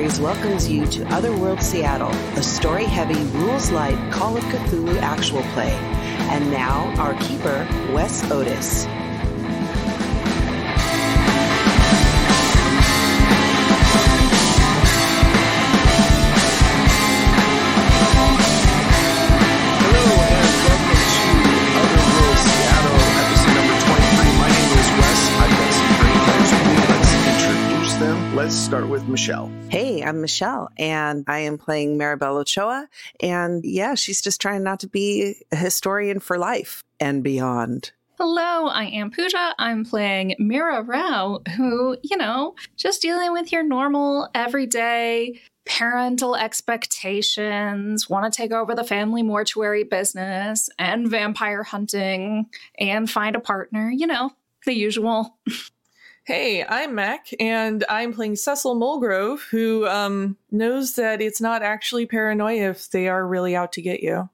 Sided Stories welcomes you to Otherworld Seattle, a story heavy, rules light Call of Cthulhu actual play. And now, our keeper, Wes Otis. Hello and welcome to Otherworld Seattle, episode number 23. My name is Wes. I've got some great players with me. Introduce them. Let's start with Michelle. Hey, I'm Michelle, and I am playing Maribel Ochoa. And yeah, she's just trying not to be a historian for life and beyond. Hello, I am Pooja. I'm playing Mira Rao, who, you know, just dealing with your normal, everyday parental expectations, want to take over the family mortuary business and vampire hunting and find a partner, you know, the usual. Hey, I'm Mac, and I'm playing Cecil Mulgrove, who um, knows that it's not actually paranoia if they are really out to get you.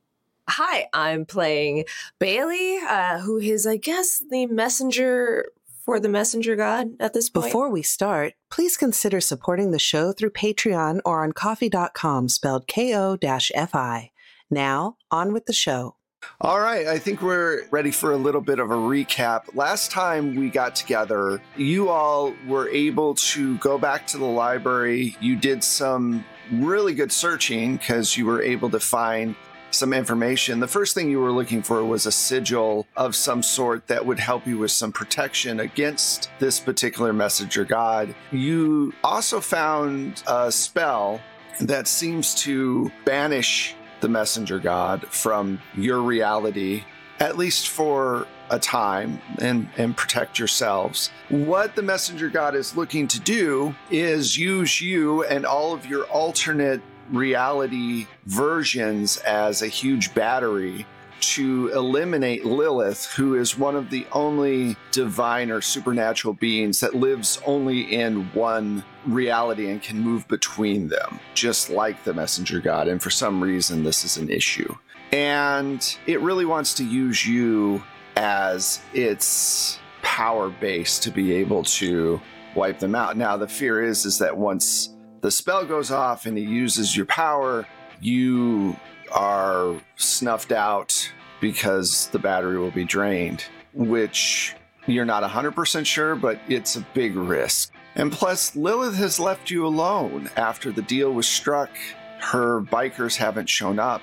Hi, I'm playing Bailey, uh, who is, I guess, the messenger for the messenger god at this point. Before we start, please consider supporting the show through Patreon or on ko-fi.com spelled ko fi. Now, on with the show. All right, I think we're ready for a little bit of a recap. Last time we got together, you all were able to go back to the library. You did some really good searching because you were able to find some information. The first thing you were looking for was a sigil of some sort that would help you with some protection against this particular messenger god. You also found a spell that seems to banish the messenger god from your reality, at least for a time, and, and protect yourselves. What the messenger god is looking to do is use you and all of your alternate reality versions as a huge battery to eliminate Lilith, who is one of the only divine or supernatural beings that lives only in one reality and can move between them, just like the messenger god. And for some reason, this is an issue. And it really wants to use you as its power base to be able to wipe them out. Now, the fear is is that once the spell goes off and he uses your power, you are snuffed out because the battery will be drained, which you're not 100% sure, but it's a big risk. And plus, Lilith has left you alone after the deal was struck. Her bikers haven't shown up,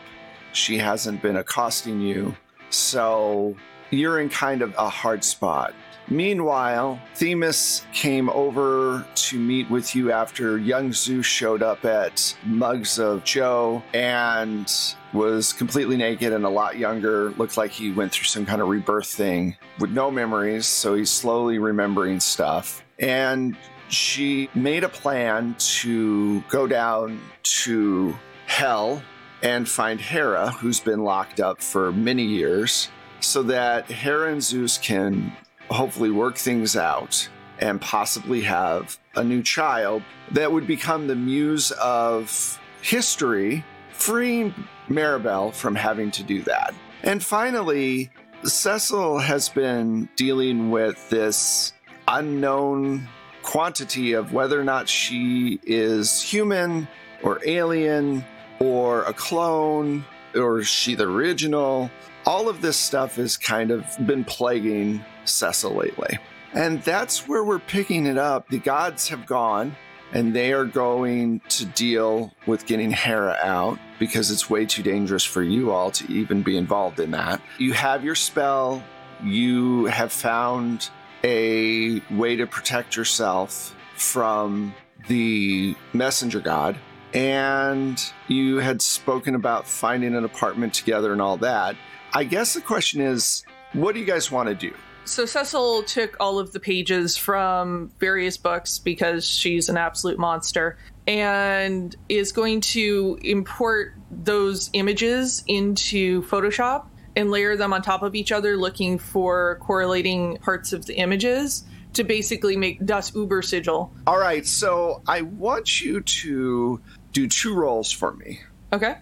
she hasn't been accosting you. So you're in kind of a hard spot. Meanwhile, Themis came over to meet with you after young Zeus showed up at Mugs of Joe and was completely naked and a lot younger. Looked like he went through some kind of rebirth thing with no memories, so he's slowly remembering stuff. And she made a plan to go down to hell and find Hera, who's been locked up for many years, so that Hera and Zeus can hopefully work things out and possibly have a new child that would become the muse of history, freeing Maribel from having to do that. And finally, Cecil has been dealing with this unknown quantity of whether or not she is human or alien or a clone or is she the original. All of this stuff has kind of been plaguing Cecil lately. And that's where we're picking it up. The gods have gone and they are going to deal with getting Hera out because it's way too dangerous for you all to even be involved in that. You have your spell, you have found a way to protect yourself from the messenger god, and you had spoken about finding an apartment together and all that. I guess the question is what do you guys want to do? So Cecil took all of the pages from various books because she's an absolute monster and is going to import those images into Photoshop and layer them on top of each other looking for correlating parts of the images to basically make Das Uber sigil. All right, so I want you to do two rolls for me. Okay.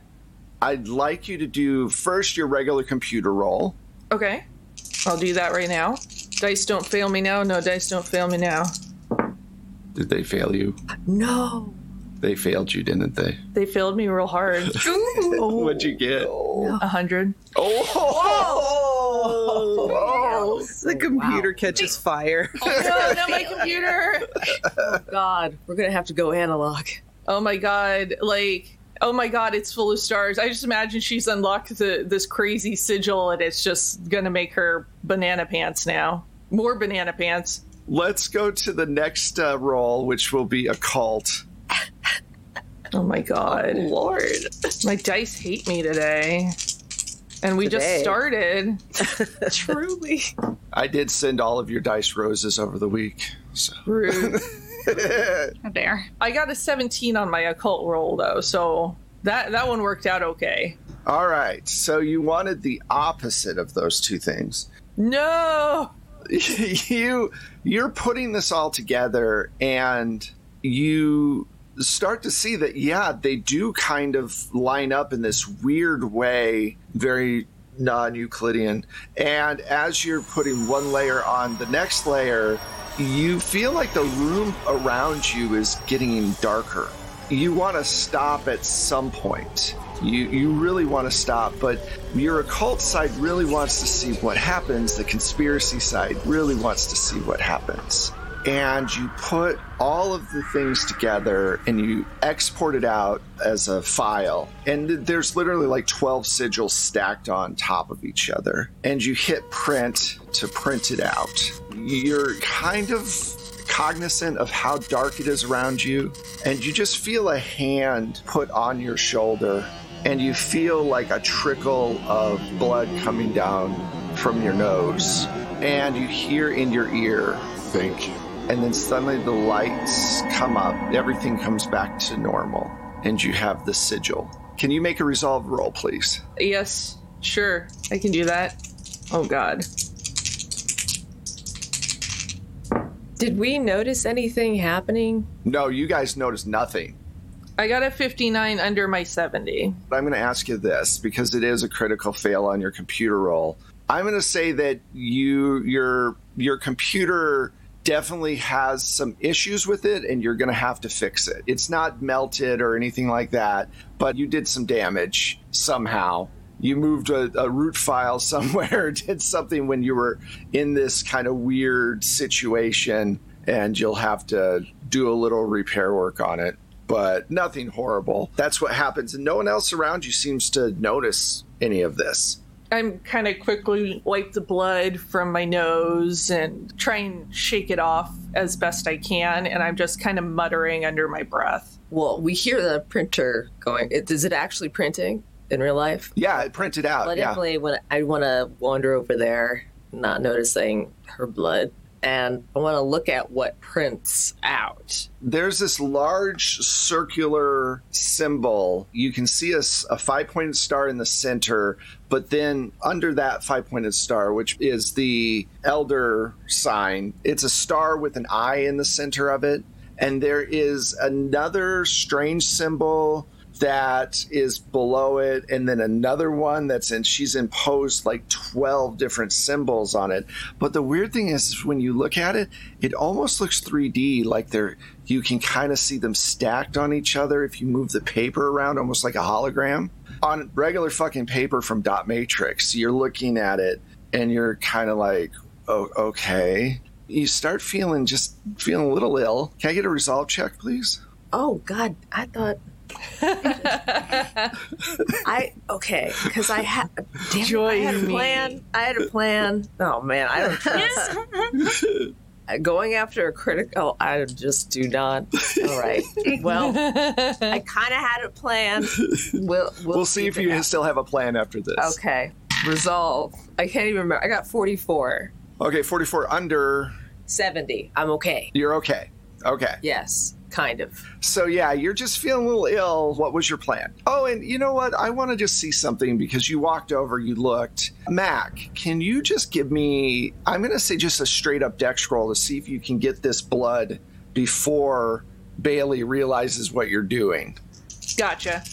I'd like you to do first your regular computer roll. Okay. I'll do that right now. Dice don't fail me now. No, dice don't fail me now. Did they fail you? No. They failed you, didn't they? They failed me real hard. What'd you get? A hundred. Oh! The computer catches fire. No, no, my computer. God, we're gonna have to go analog. Oh my god, like oh my god, it's full of stars. I just imagine she's unlocked the, this crazy sigil and it's just gonna make her banana pants now. More banana pants. Let's go to the next uh, roll, which will be occult. Oh my god. Oh, Lord. My dice hate me today. And we just started. Truly. I did send all of your dice roses over the week. So. Rude. How dare. I got a 17 on my occult roll though, so that that one worked out okay. All right, so you wanted the opposite of those two things. No. you you're putting this all together and you start to see that yeah they do kind of line up in this weird way very non-euclidean. And as you're putting one layer on the next layer you feel like the room around you is getting darker. You want to stop at some point. You you really want to stop but your occult side really wants to see what happens. The conspiracy side really wants to see what happens and you put all of the things together and you export it out as a file. And there's literally like 12 sigils stacked on top of each other. And you hit print to print it out. You're kind of cognizant of how dark it is around you, and you just feel a hand put on your shoulder, and you feel like a trickle of blood coming down from your nose, and you hear in your ear, Thank you. And then suddenly the lights come up, everything comes back to normal, and you have the sigil. Can you make a resolve roll, please? Yes, sure. I can do that. Oh god. Did we notice anything happening? No, you guys noticed nothing. I got a 59 under my 70. But I'm going to ask you this because it is a critical fail on your computer roll. I'm going to say that you your your computer definitely has some issues with it and you're going to have to fix it. It's not melted or anything like that, but you did some damage somehow. You moved a, a root file somewhere, did something when you were in this kind of weird situation, and you'll have to do a little repair work on it but nothing horrible. That's what happens, and no one else around you seems to notice any of this. I'm kind of quickly wipe the blood from my nose and try and shake it off as best I can, and I'm just kind of muttering under my breath. Well, we hear the printer going. it- Is it actually printing in real life? Yeah, it printed out. Well, yeah. definitely when I want to wander over there, not noticing her blood, and I want to look at what prints out. There's this large circular symbol. You can see a five pointed star in the center, but then under that five pointed star, which is the elder sign, it's a star with an eye in the center of it. And there is another strange symbol that is below it, and then another one that's in. She's imposed like 12 different symbols on it. But the weird thing is, when you look at it, it almost looks 3D, like they're you can kind of see them stacked on each other if you move the paper around, almost like a hologram. On regular fucking paper from Dot Matrix, you're looking at it and you're kind of like, oh, okay. You start feeling just feeling a little ill. Can I get a resolve check, please? Oh God, I thought. I okay because I had damn it, I had a me. plan. I had a plan. Oh man, I don't trust. Uh, going after a critical, oh, I just do not. All right. Well, I kind of had a plan. We'll we'll, We'll see if you out. still have a plan after this. Okay. Resolve. I can't even remember. I got forty four. Okay, 44 under. 70. I'm okay. You're okay. Okay. Yes, kind of. So yeah, you're just feeling a little ill. What was your plan? Oh, and you know what? I want to just see something because you walked over, you looked. Mac, can you just give me I'm going to say just a straight up dex roll to see if you can get this blood before Bailey realizes what you're doing. Gotcha.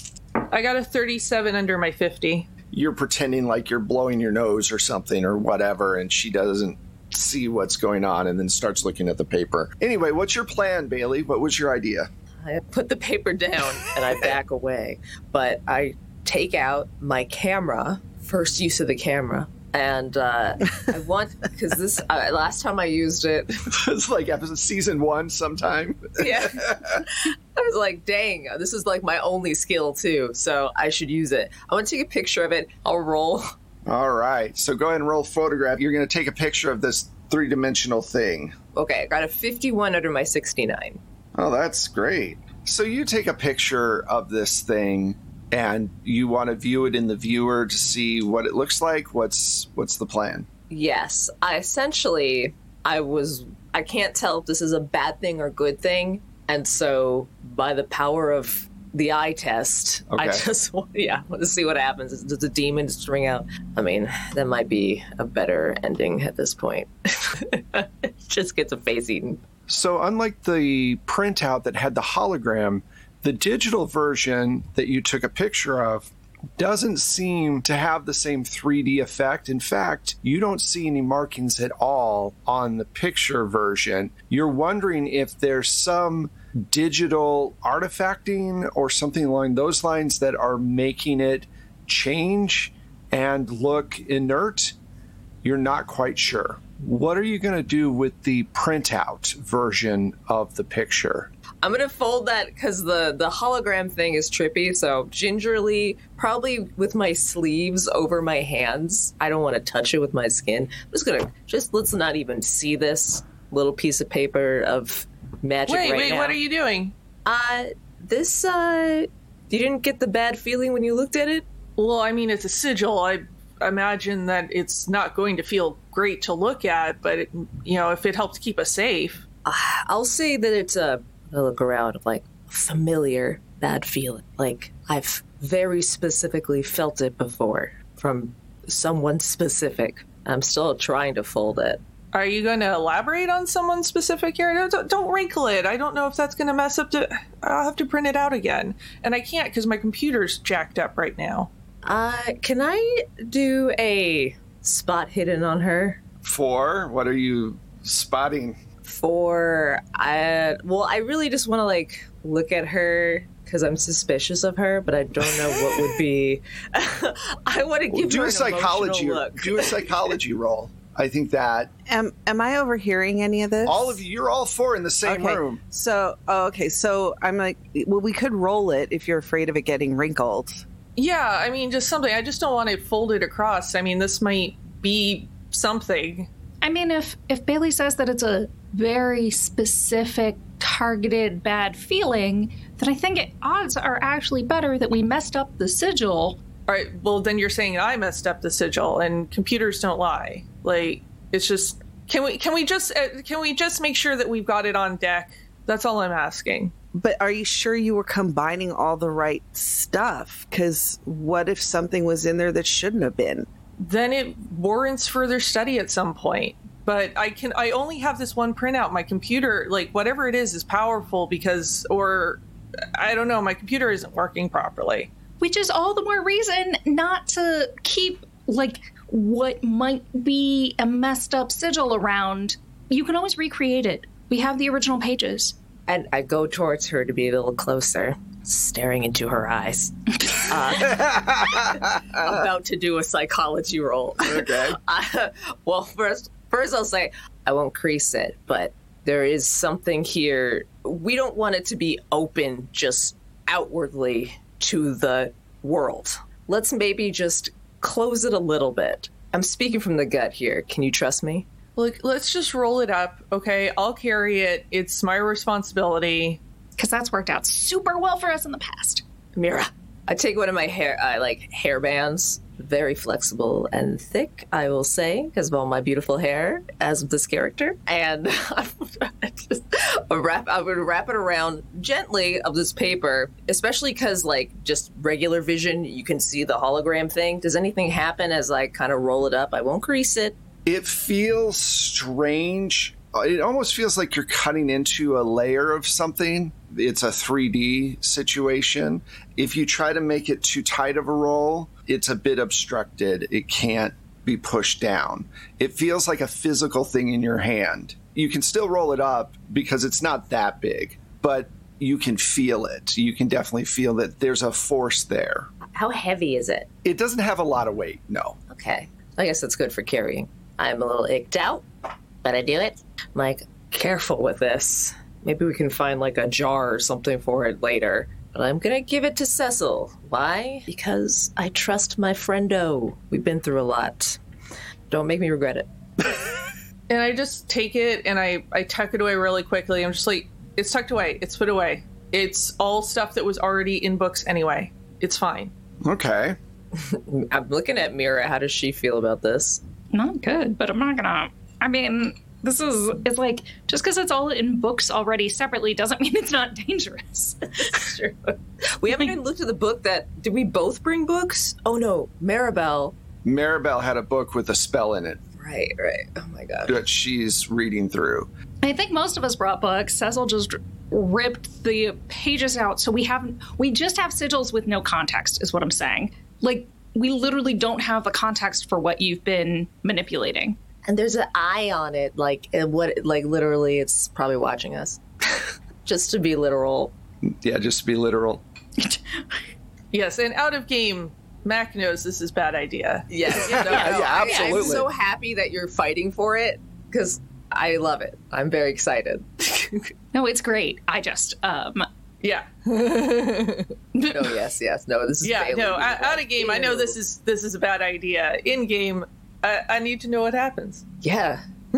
I got a 37 under my 50. You're pretending like you're blowing your nose or something or whatever and she doesn't see what's going on and then starts looking at the paper. Anyway, what's your plan, Bailey? What was your idea? I put the paper down and I back away, but I take out my camera, first use of the camera, and uh, I want because this uh, last time I used it, it's like episode season one sometime. yeah, I was like, dang, this is like my only skill too, so I should use it. I want to take a picture of it. I'll roll. All right, so go ahead and roll photograph. You're going to take a picture of this three dimensional thing. Okay, I got a 51 under my 69. Oh, that's great. So you take a picture of this thing and you want to view it in the viewer to see what it looks like. What's what's the plan? Yes, I essentially I was I can't tell if this is a bad thing or good thing, and so by the power of the eye test, I just yeah want to see what happens. Does the demon just ring out? I mean, that might be a better ending at this point. just gets a face eaten. So unlike the printout that had the hologram, the digital version that you took a picture of doesn't seem to have the same 3D effect. In fact, you don't see any markings at all on the picture version. You're wondering if there's some digital artifacting or something along those lines that are making it change and look inert. You're not quite sure. What are you going to do with the printout version of the picture? I'm gonna fold that because the the hologram thing is trippy. So gingerly, probably with my sleeves over my hands. I don't want to touch it with my skin. I'm just gonna just let's not even see this little piece of paper of magic Wait, right wait, now. what are you doing? Uh, this uh, you didn't get the bad feeling when you looked at it. Well, I mean, it's a sigil. I imagine that it's not going to feel great to look at, but it, you know, if it helps keep us safe. I'll say that it's a I look around like familiar bad feeling. Like I've very specifically felt it before from someone specific. I'm still trying to fold it. Are you going to elaborate on someone specific here? Don't, don't wrinkle it. I don't know if that's going to mess up. To, I'll have to print it out again, and I can't because my computer's jacked up right now. Uh, can I do a spot hidden on her? For what are you spotting? For I well, I really just want to like look at her because I'm suspicious of her, but I don't know what would be. I want to give do her a psychology emotional look. do a psychology roll. I think that Am am I overhearing any of this? all of you you're all four in the same Okay. room. So, oh, okay. So I'm like, well, we could roll it if you're afraid of it getting wrinkled. Yeah, I mean, just something. I just don't want it folded across. I mean, this might be something. I mean, if if Bailey says that it's a very specific, targeted bad feeling, then I think it, odds are actually better that we messed up the sigil. All right, well, then you're saying I messed up the sigil, and computers don't lie. Like, it's just. Can we can we just uh, can we just make sure that we've got it on deck? That's all I'm asking. But are you sure you were combining all the right stuff? Because what if something was in there that shouldn't have been? then it warrants further study at some point but i can i only have this one printout my computer like whatever it is is powerful because or i don't know my computer isn't working properly Which is all the more reason not to keep, like, what might be a messed up sigil around. You can always recreate it. We have the original pages. And I go towards her to be a little closer, staring into her eyes. Uh, about to do a psychology roll. Okay. Uh, well, first, first I'll say I won't crease it, but there is something here. We don't want it to be open just outwardly to the world. Let's maybe just close it a little bit. I'm speaking from the gut here. Can you trust me? look let's just roll it up okay i'll carry it it's my responsibility Because that's worked out super well for us in the past. Mira, I take one of my hair, uh, like hair bands, very flexible and thick, I will say, because of all my beautiful hair as this character. And I just wrap, I would wrap it around gently of this paper, especially because, like, just regular vision, you can see the hologram thing. Does anything happen as I kind of roll it up? I won't grease it. It feels strange. Uh, it almost feels like you're cutting into a layer of something. It's a 3D situation. If you try to make it too tight of a roll, it's a bit obstructed. It can't be pushed down. It feels like a physical thing in your hand. You can still roll it up because it's not that big, but you can feel it. You can definitely feel that there's a force there. How heavy is it? It doesn't have a lot of weight, no. Okay. I guess that's good for carrying. I'm a little icked out, but I do it. I'm like, careful with this. Maybe we can find like a jar or something for it later. But I'm gonna give it to Cecil. Why? Because I trust my friendo. We've been through a lot. Don't make me regret it. And I just take it and I, I tuck it away really quickly. I'm just like, it's tucked away. It's put away. It's all stuff that was already in books anyway. It's fine. Okay. I'm looking at Mira. How does she feel about this? Not good, but I'm not gonna. I mean, this is it's like just because it's all in books already separately doesn't mean it's not dangerous. True. We haven't even looked at the book that. Did we both bring books? Oh no, Maribel. Maribel had a book with a spell in it Right, right. Oh my god. that she's reading through. I think most of us brought books. Cecil just ripped the pages out, so we haven't. We just have sigils with no context, is what I'm saying. Like we literally don't have the context for what you've been manipulating. And there's an eye on it, like and what, like literally, it's probably watching us. Just to be literal. Yeah, just to be literal. Yes, and out of game, Mac knows this is bad idea. Yes. Yeah, yeah, I'm so happy that you're fighting for it because I love it. I'm very excited. No, it's great. I just um Yeah. oh yes, yes. No, this is Yeah, Bailey. no, out, out of game, I know this is this is a bad idea. In game, I, I need to know what happens. Yeah.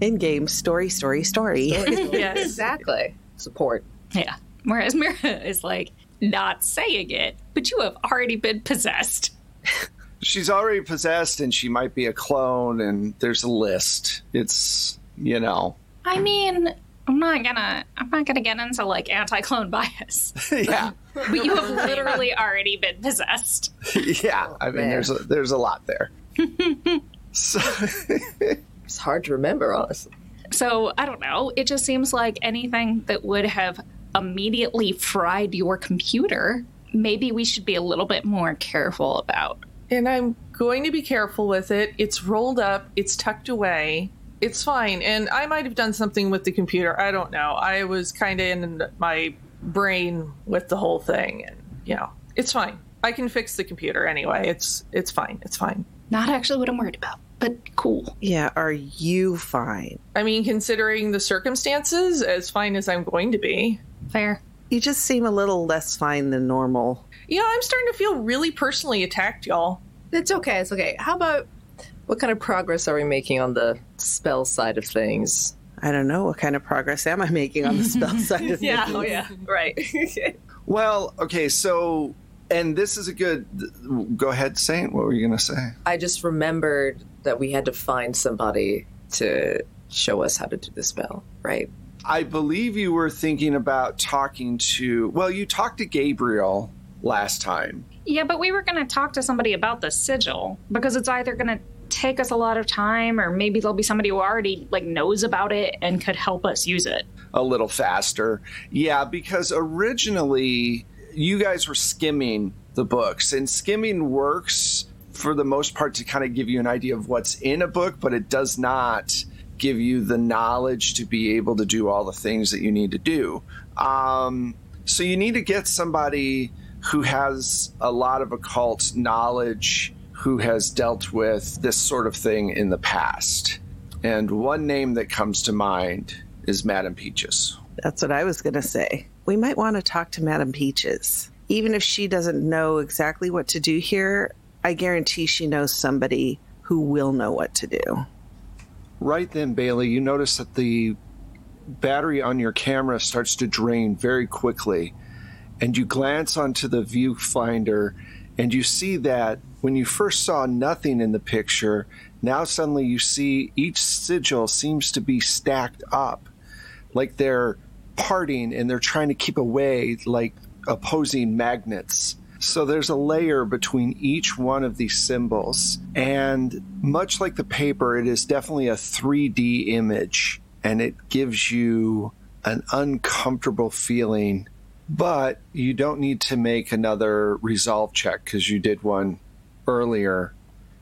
In game, story, story, story. Yes. exactly. Support. yeah. Whereas Mira is like not saying it, but you have already been possessed. She's already possessed and she might be a clone, and there's a list. It's, you know. I mean, I'm not gonna I'm not gonna get into like anti-clone bias. yeah. But you have literally already been possessed. Yeah. I mean, man. there's a, there's a lot there. so, It's hard to remember, honestly. So I don't know. It just seems like anything that would have immediately fried your computer, maybe we should be a little bit more careful about. And I'm going to be careful with it. It's rolled up, it's tucked away. It's fine. And I might have done something with the computer. I don't know. I was kind of in my brain with the whole thing and you know, it's fine. I can fix the computer anyway. It's it's fine. It's fine. Not actually what I'm worried about, but cool. Yeah, are you fine? I mean, considering the circumstances, as fine as I'm going to be. Fair. You just seem a little less fine than normal. You know, I'm starting to feel really personally attacked, y'all. It's okay. It's okay. How about what kind of progress are we making on the spell side of things? I don't know what kind of progress am I making on the spell side of Yeah. things. Oh yeah. Right. well, okay, so, and this is a good. Go ahead, Saint. What were you going to say? I just remembered that we had to find somebody to show us how to do the spell. Right. I believe you were thinking about talking to. Well, you talked to Gabriel last time. Yeah, but we were going to talk to somebody about the sigil because it's either going to take us a lot of time or maybe there'll be somebody who already like knows about it and could help us use it. a little faster. Yeah, because originally you guys were skimming the books, and skimming works for the most part to kind of give you an idea of what's in a book, but it does not give you the knowledge to be able to do all the things that you need to do. Um, so you need to get somebody who has a lot of occult knowledge, who has dealt with this sort of thing in the past. And one name that comes to mind is Madame Peaches. That's what I was going to say. We might want to talk to Madame Peaches. Even if she doesn't know exactly what to do here, I guarantee she knows somebody who will know what to do. Right then, Bailey, you notice that the battery on your camera starts to drain very quickly. And you glance onto the viewfinder, And you see that when you first saw nothing in the picture, now suddenly you see each sigil seems to be stacked up like they're parting and they're trying to keep away like opposing magnets. So there's a layer between each one of these symbols. And much like the paper, it is definitely a 3D image and it gives you an uncomfortable feeling. But you don't need to make another resolve check because you did one earlier.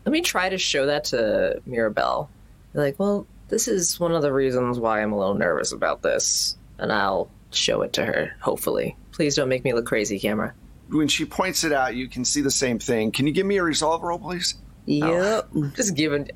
Let me try to show that to Mirabelle. Like, well, this is one of the reasons why I'm a little nervous about this. And I'll show it to her, hopefully. Please don't make me look crazy, camera. When she points it out, you can see the same thing. Can you give me a resolve roll, please? Yep. Oh. Just giving.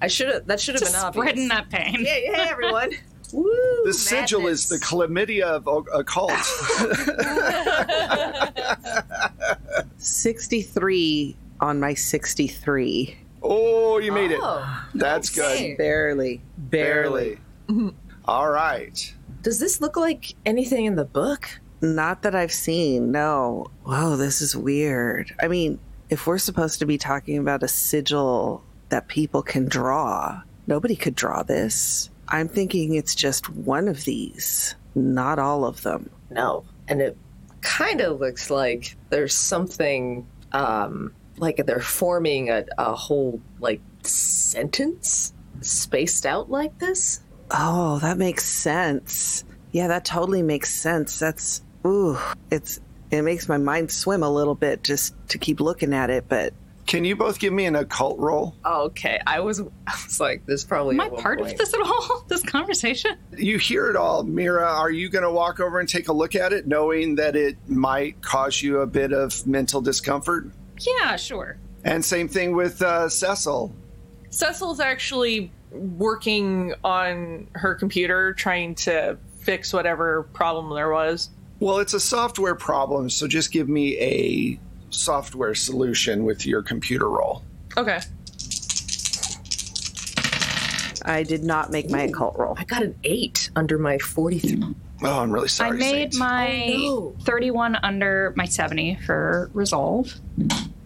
I should have. That should have Just been obvious. spreading that pain. Yeah, yeah, everyone. Woo! The sigil is the chlamydia of o- occult. 63 on my 63. oh, you made it. Oh, That's okay. good. Barely. Barely. All right. Does this look like anything in the book? Not that I've seen, no. Whoa, this is weird. I mean, if we're supposed to be talking about a sigil that people can draw, nobody could draw this. I'm thinking it's just one of these, not all of them. No. And it kind of looks like there's something, um, like they're forming a, a whole, like, sentence spaced out like this. Oh, that makes sense. Yeah, that totally makes sense. That's ooh, it's it makes my mind swim a little bit just to keep looking at it, but Can you both give me an occult roll? Okay, I was, I was like, this probably. Am I part point. of this at all? This conversation? You hear it all. Mira, are you going to walk over and take a look at it, knowing that it might cause you a bit of mental discomfort? Yeah, sure. And same thing with uh, Cecil. Cecil's actually working on her computer trying to fix whatever problem there was. Well, it's a software problem, so just give me a software solution with your computer roll. Okay. I did not make my occult roll. I got an eight under my 43. Oh, I'm really sorry. I made Saint. my Oh, no. 31 under my 70 for resolve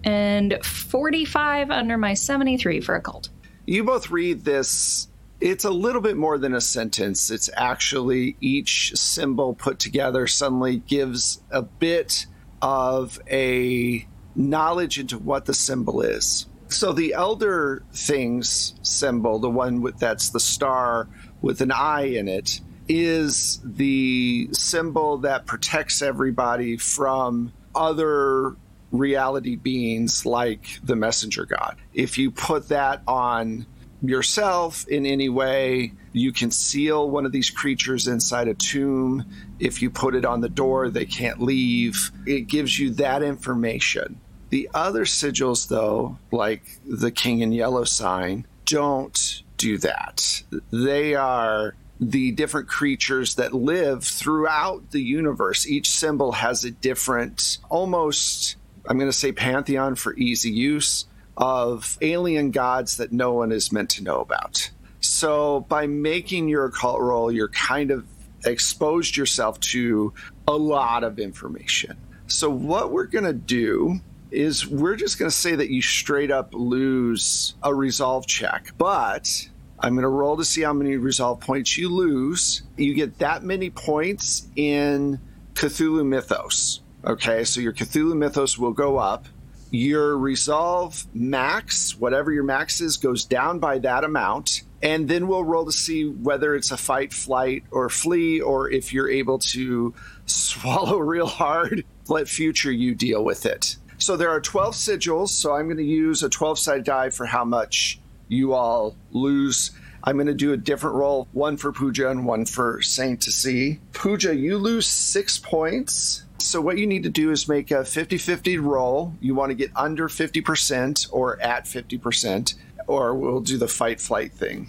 and 45 under my 73 for occult. you both read this it's a little bit more than a sentence it's actually each symbol put together suddenly gives a bit of a knowledge into what the symbol is so the elder things symbol the one with that's the star with an eye in it is the symbol that protects everybody from other reality beings like the messenger god. If you put that on yourself in any way, you can seal one of these creatures inside a tomb. If you put it on the door, they can't leave. It gives you that information. The other sigils, though, like the King in Yellow sign, don't do that. They are the different creatures that live throughout the universe. Each symbol has a different, almost, I'm going to say pantheon for easy use, of alien gods that no one is meant to know about. So by making your occult roll, you're kind of exposed yourself to a lot of information. So what we're going to do is we're just going to say that you straight up lose a resolve check, but I'm going to roll to see how many resolve points you lose. You get that many points in Cthulhu Mythos. Okay, so your Cthulhu Mythos will go up. Your resolve max, whatever your max is, goes down by that amount. And then we'll roll to see whether it's a fight, flight, or flee, or if you're able to swallow real hard, let future you deal with it. So there are 12 sigils, so I'm going to use a 12 sided die for how much you all lose. I'm going to do a different roll, one for Pooja and one for Saint to see. Pooja, you lose six points. So what you need to do is make a 50-50 roll. You want to get under 50% or at 50%, or we'll do the fight flight thing.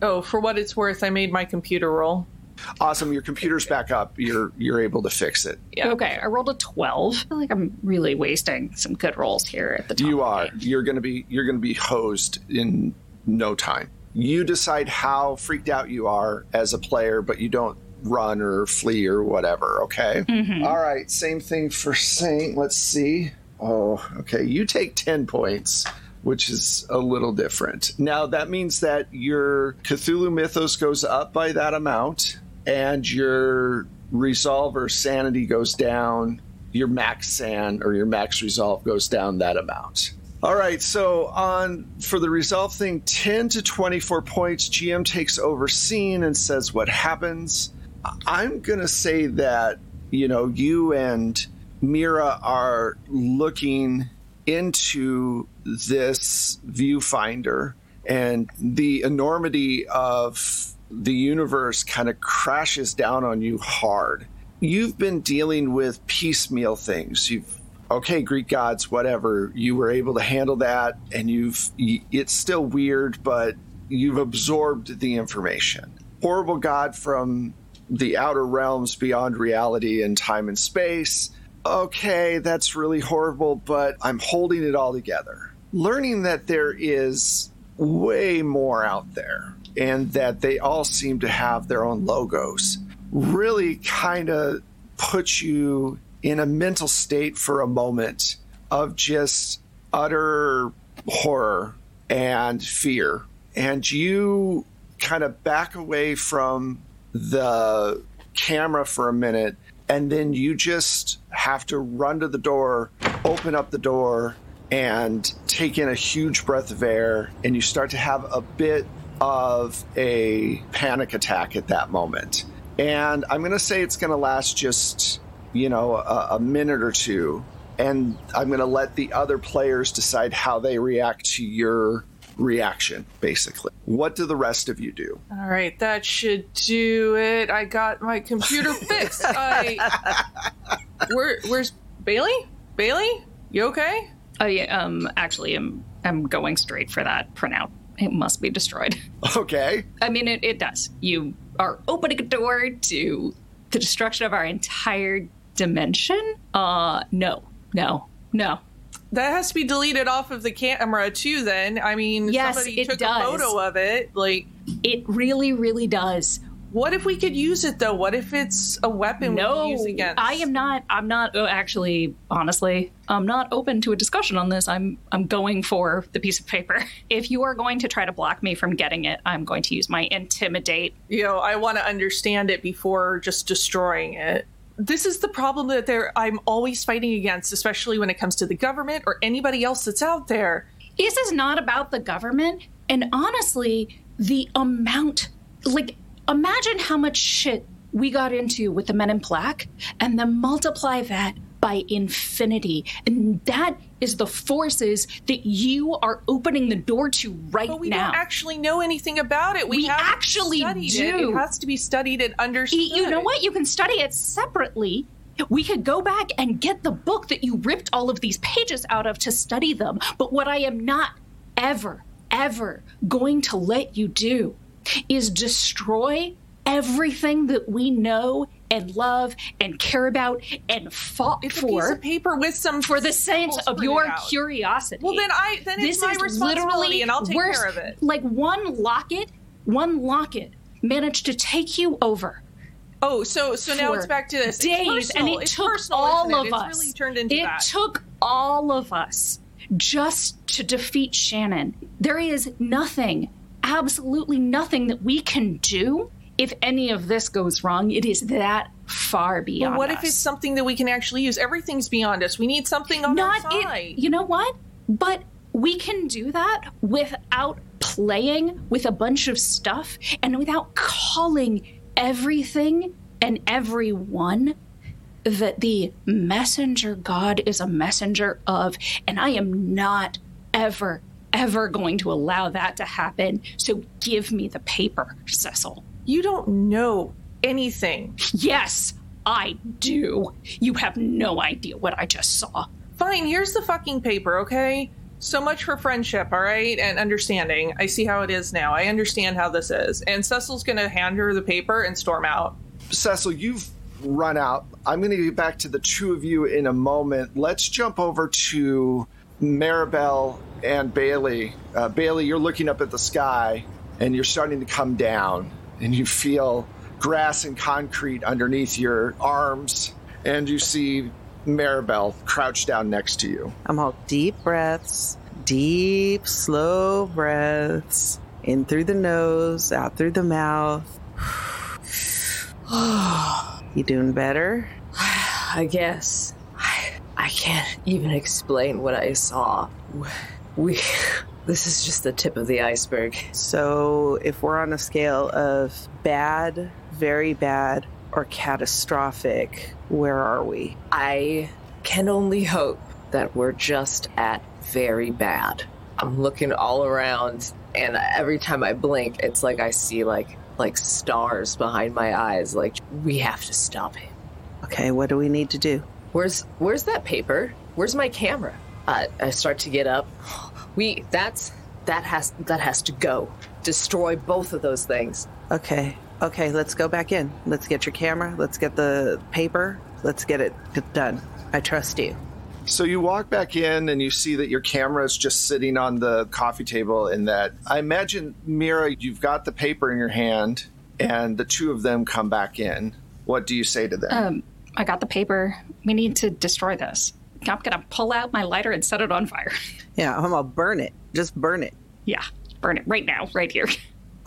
Oh, for what it's worth, I made my computer roll. Awesome, your computer's back up. You're you're able to fix it. Yeah. Okay, I rolled a 12. I feel like I'm really wasting some good rolls here at the top. You are. game. You're going to be you're going to be hosed in no time. You decide how freaked out you are as a player, but you don't run or flee or whatever, okay? Mhm. All right, same thing for Saint. Let's see. Oh, okay. You take 10 points, which is a little different. Now, that means that your Cthulhu Mythos goes up by that amount, and your resolver Sanity goes down. Your max San or your max Resolve goes down that amount. All right, so on for the resolve thing, 10 to 24 points, GM takes over scene and says what happens. I'm going to say that, you know, you and Mira are looking into this viewfinder and the enormity of the universe kind of crashes down on you hard. You've been dealing with piecemeal things. You've okay, Greek gods, whatever. You were able to handle that, and you've. It's still weird, but you've absorbed the information. Horrible god from the outer realms beyond reality and time and space. Okay, that's really horrible, but I'm holding it all together. Learning that there is way more out there and that they all seem to have their own logos really kind of puts you in a mental state for a moment of just utter horror and fear. And you kind of back away from the camera for a minute, and then you just have to run to the door, open up the door, and take in a huge breath of air. And you start to have a bit of a panic attack at that moment. And I'm going to say it's going to last just you know, a, a minute or two, and I'm going to let the other players decide how they react to your reaction, basically. What do the rest of you do? All right, that should do it. I got my computer fixed. I Where where's Bailey? Bailey? You okay? Oh yeah, um actually I'm I'm going straight for that printout. It must be destroyed. Okay. I mean it, it does. You are opening a door to the destruction of our entire dimension? Uh, no, no, no. That has to be deleted off of the camera too. Then I mean, yes, somebody it took does. a photo of it. Like, it really, really does. What if we could use it though? What if it's a weapon no, we can use against? I am not. I'm not. Oh, actually, honestly, I'm not open to a discussion on this. I'm. I'm going for the piece of paper. If you are going to try to block me from getting it, I'm going to use my intimidate. You know, I want to understand it before just destroying it this is the problem that there I'm always fighting against, especially when it comes to the government or anybody else that's out there. This is not about the government. And honestly, the amount, like, imagine how much shit we got into with the men in black and then multiply that by infinity. And that is the forces that you are opening the door to right but we now. don't actually know anything about it. We, We actually do. It. it has to be studied and understood. You know what? You can study it separately. We could go back and get the book that you ripped all of these pages out of to study them. But what I am not ever, ever going to let you do is destroy everything that we know and love and care about and fought It's a for piece of paper with some for the sense symbols of your curiosity. Well, then I then it's this my is responsibility, literally and I'll take worse. care of it. Like one locket, one locket managed to take you over Oh, so so now it's back to this. It's days, personal. and it It's took personal, all isn't of it? us. Really turned into it that. took all of us just to defeat Shannon. There is nothing, absolutely nothing that we can do if any of this goes wrong. It is that far beyond. What if it's something that we can actually use? Everything's beyond us. We need something on not our side. it? You know what? But we can do that without playing with a bunch of stuff and without calling everything and everyone that the messenger God is a messenger of. And I am not ever, ever going to allow that to happen. So give me the paper, Cecil. you don't know anything. Yes, I do. You have no idea what I just saw. Fine, here's the fucking paper, okay? So much for friendship, all right? And understanding. I see how it is now. I understand how this is. And Cecil's gonna hand her the paper and storm out. Cecil, you've run out. I'm going to get back to the two of you in a moment. Let's jump over to Maribel and Bailey. Uh, Bailey, you're looking up at the sky and you're starting to come down, and you feel grass and concrete underneath your arms, and you see Maribel crouched down next to you. I'm all deep breaths, deep, slow breaths. In through the nose, out through the mouth. you doing better? I guess. I, I can't even explain what I saw. We. This is just the tip of the iceberg. So, if we're on a scale of bad, very bad, or catastrophic, where are we? I can only hope that we're just at very bad. I'm looking all around, and every time I blink, it's like I see like like stars behind my eyes. Like we have to stop him. Okay, what do we need to do? Where's Where's that paper? Where's my camera? Uh, I start to get up. We that's that has that has to go. Destroy both of those things. Okay, okay, let's go back in. Let's get your camera. Let's get the paper. Let's get it done. I trust you. So you walk back in and you see that your camera is just sitting on the coffee table, and that I imagine, Mira, you've got the paper in your hand, and the two of them come back in. What do you say to them? Um, I got the paper. We need to destroy this. I'm gonna pull out my lighter and set it on fire. Yeah, I'm gonna burn it. Just burn it. yeah, burn it right now, right here.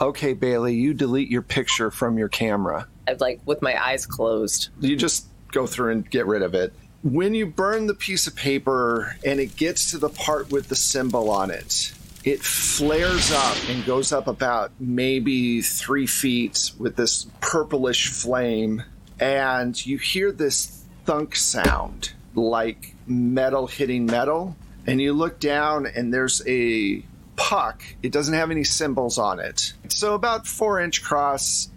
Okay, Bailey, you delete your picture from your camera. I'm like with my eyes closed. You just go through and get rid of it. When you burn the piece of paper and it gets to the part with the symbol on it, it flares up and goes up about maybe three feet with this purplish flame. And you hear this thunk sound like metal hitting metal. And you look down and there's a puck. It doesn't have any symbols on it. So about four inch cross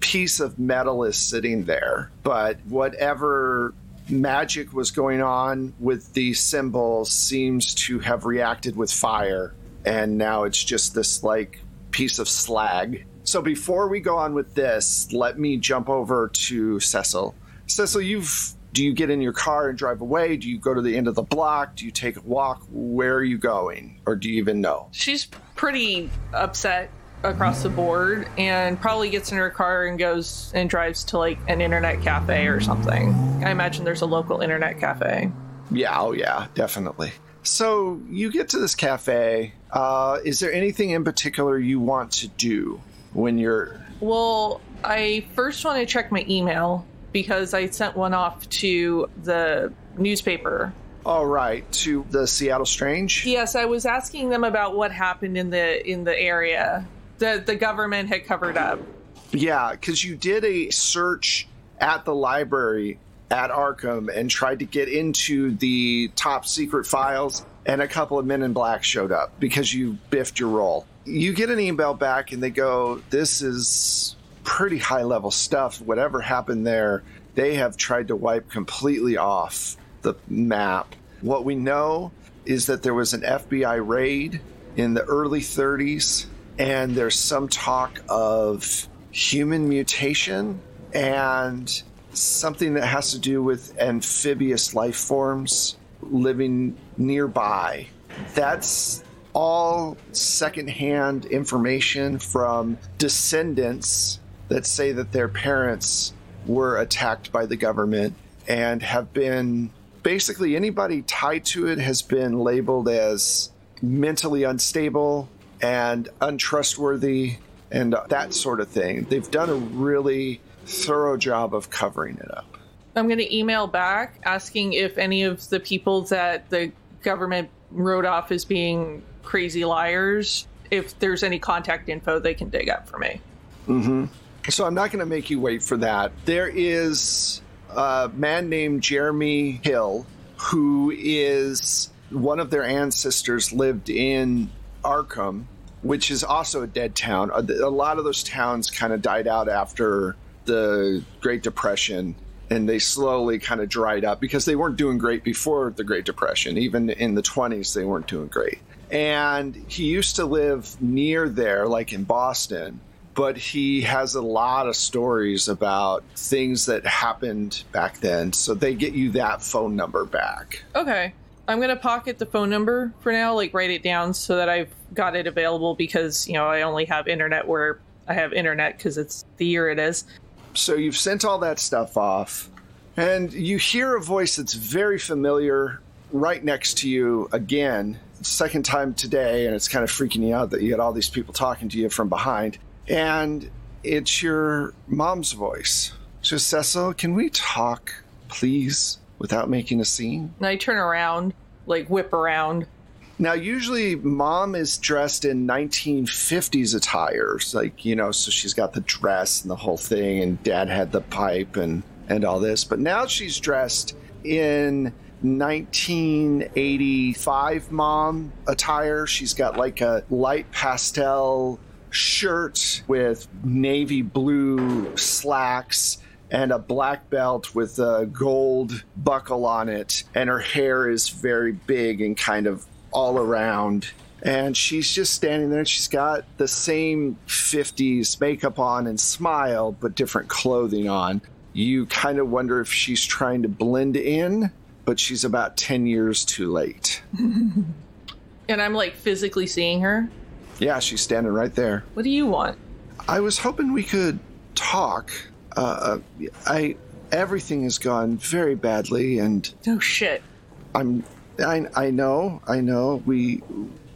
piece of metal is sitting there. But whatever magic was going on with the symbols seems to have reacted with fire. And now it's just this like piece of slag. So before we go on with this, let me jump over to Cecil. Cecil, you've do you get in your car and drive away? Do you go to the end of the block? Do you take a walk? Where are you going? Or do you even know? She's pretty upset across the board and probably gets in her car and goes and drives to like an internet cafe or something. I imagine there's a local internet cafe. Yeah, oh yeah, definitely. So you get to this cafe. Uh, is there anything in particular you want to do when you're? Well, I first want to check my email because I sent one off to the newspaper. All right, to the Seattle Strange. Yes, I was asking them about what happened in the in the area that the government had covered up. Yeah, because you did a search at the library at Arkham and tried to get into the top secret files, and a couple of men in black showed up because you biffed your roll. You get an email back, and they go, This is pretty high level stuff. Whatever happened there, they have tried to wipe completely off the map. What we know is that there was an FBI raid in the early 30s, and there's some talk of human mutation and something that has to do with amphibious life forms living nearby. That's all secondhand information from descendants that say that their parents were attacked by the government and have been basically anybody tied to it has been labeled as mentally unstable and untrustworthy and that sort of thing. They've done a really thorough job of covering it up. I'm going to email back asking if any of the people that the government wrote off as being crazy liars, if there's any contact info they can dig up for me. Mm-hmm. So I'm not going to make you wait for that. There is a man named Jeremy Hill who is one of their ancestors lived in Arkham, which is also a dead town. A lot of those towns kind of died out after the Great Depression and they slowly kind of dried up because they weren't doing great before the Great Depression. Even in the 20s, they weren't doing great. And he used to live near there, like in Boston but he has a lot of stories about things that happened back then. So they get you that phone number back. Okay. I'm going to pocket the phone number for now, like write it down so that I've got it available because, you know, I only have internet where I have internet because it's the year it is. So you've sent all that stuff off. And you hear a voice that's very familiar right next to you again, second time today, and it's kind of freaking you out that you got all these people talking to you from behind. And it's your mom's voice. So, Cecil, can we talk, please, without making a scene? And I turn around, like whip around. Now, usually, mom is dressed in 1950s attire, like you know, so she's got the dress and the whole thing, and dad had the pipe and and all this. But now she's dressed in 1985 mom attire. She's got like a light pastel shirt with navy blue slacks and a black belt with a gold buckle on it. And her hair is very big and kind of all around. And she's just standing there and she's got the same 50s makeup on and smile, but different clothing on. You kind of wonder if she's trying to blend in, but she's about 10 years too late. And I'm like physically seeing her. Yeah, she's standing right there. What do you want? I was hoping we could talk. Uh, I everything has gone very badly, and Oh shit. I'm. I, I know. I know. We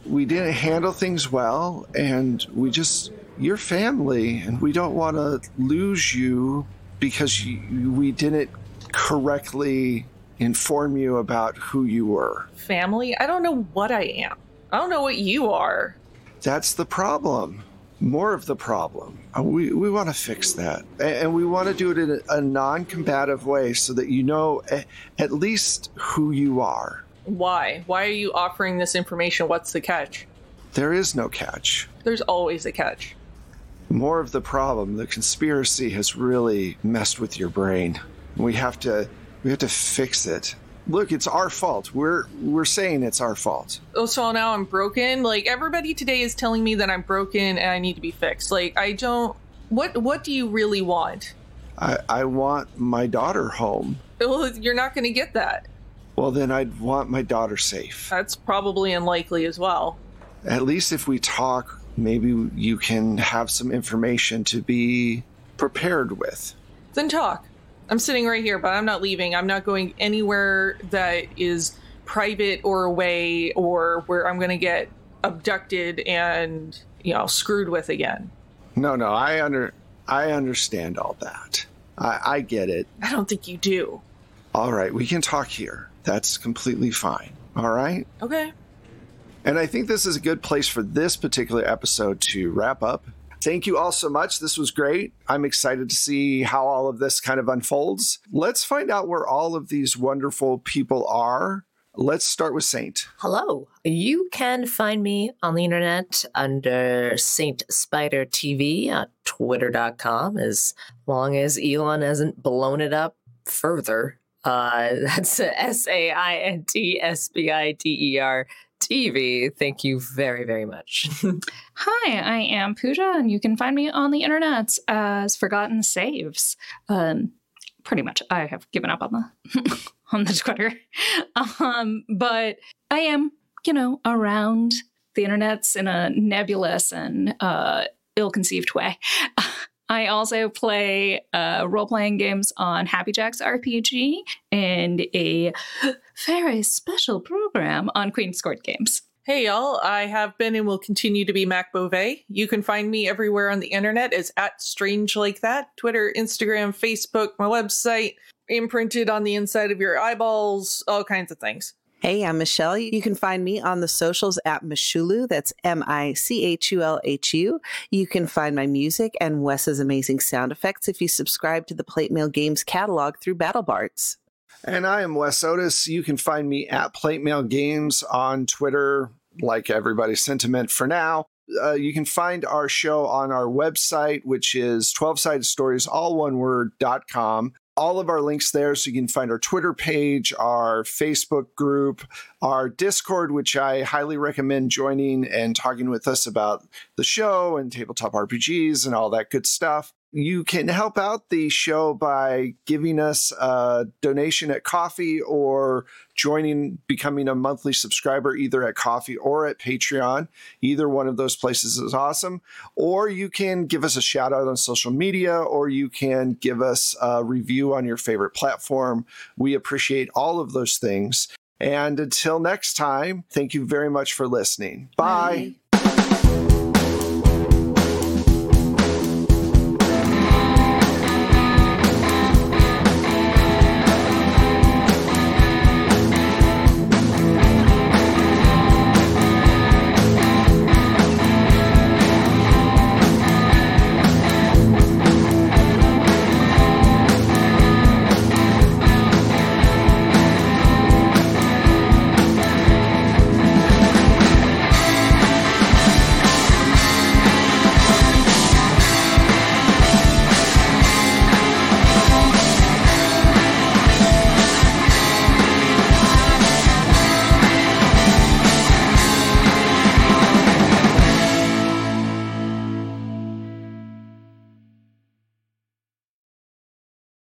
we didn't handle things well, and we just you're family, and we don't want to lose you because you, we didn't correctly inform you about who you were. Family? I don't know what I am. I don't know what you are. That's the problem. More of the problem. Uh, We, we want to fix that. And we want to do it in a, a non combative way so that you know at least who you are. Why? Why are you offering this information? What's the catch? There is no catch. There's always a catch. More of the problem. The conspiracy has really messed with your brain. We have to we have to fix it. Look, it's our fault. We're we're saying it's our fault. Oh, so now I'm broken? Like everybody today is telling me that I'm broken and I need to be fixed. Like I don't what what do you really want? I, I want my daughter home. Well, you're not going to get that. Well, then I'd want my daughter safe. That's probably unlikely as well. At least if we talk, maybe you can have some information to be prepared with. Then talk. I'm sitting right here, but I'm not leaving. I'm not going anywhere that is private or away or where I'm going to get abducted and, you know, screwed with again. No, no, I under I understand all that. I, I get it. I don't think you do. All right, we can talk here. That's completely fine. All right? Okay. And I think this is a good place for this particular episode to wrap up. Thank you all so much. This was great. I'm excited to see how all of this kind of unfolds. Let's find out where all of these wonderful people are. Let's start with Saint. Hello. You can find me on the internet under Saint Spider TV at twitter.com as long as Elon hasn't blown it up further. Uh, that's S A I N T S P I D E R TV. Thank you very, very much. Hi, I am Pooja, and you can find me on the internet as Forgotten Saves. Um, pretty much, I have given up on the on the Twitter, um, but I am, you know, around the internets in a nebulous and uh, ill-conceived way. I also play uh, role playing games on Happy Jacks RPG and a very special program on Queen's Court Games. Hey y'all, I have been and will continue to be Mac Beauvais. You can find me everywhere on the internet as at Strange Like That, Twitter, Instagram, Facebook, my website, imprinted on the inside of your eyeballs, all kinds of things. Hey, I'm Michelle. You can find me on the socials at Michulhu. That's M I C H U L H U. You can find my music and Wes's amazing sound effects if you subscribe to the Plate Mail Games catalog through BattleBards. And I am Wes Otis. You can find me at Plate Mail Games on Twitter, like everybody's sentiment for now. Uh, you can find our show on our website, which is 12 sided stories, all one word, dot com. All of our links there, so you can find our Twitter page, our Facebook group, our Discord, which I highly recommend joining and talking with us about the show and tabletop RPGs and all that good stuff. You can help out the show by giving us a donation at Ko-fi or joining, becoming a monthly subscriber either at Ko-fi or at Patreon. Either one of those places is awesome. Or you can give us a shout out on social media or you can give us a review on your favorite platform. We appreciate all of those things. And until next time, thank you very much for listening. Bye. Bye.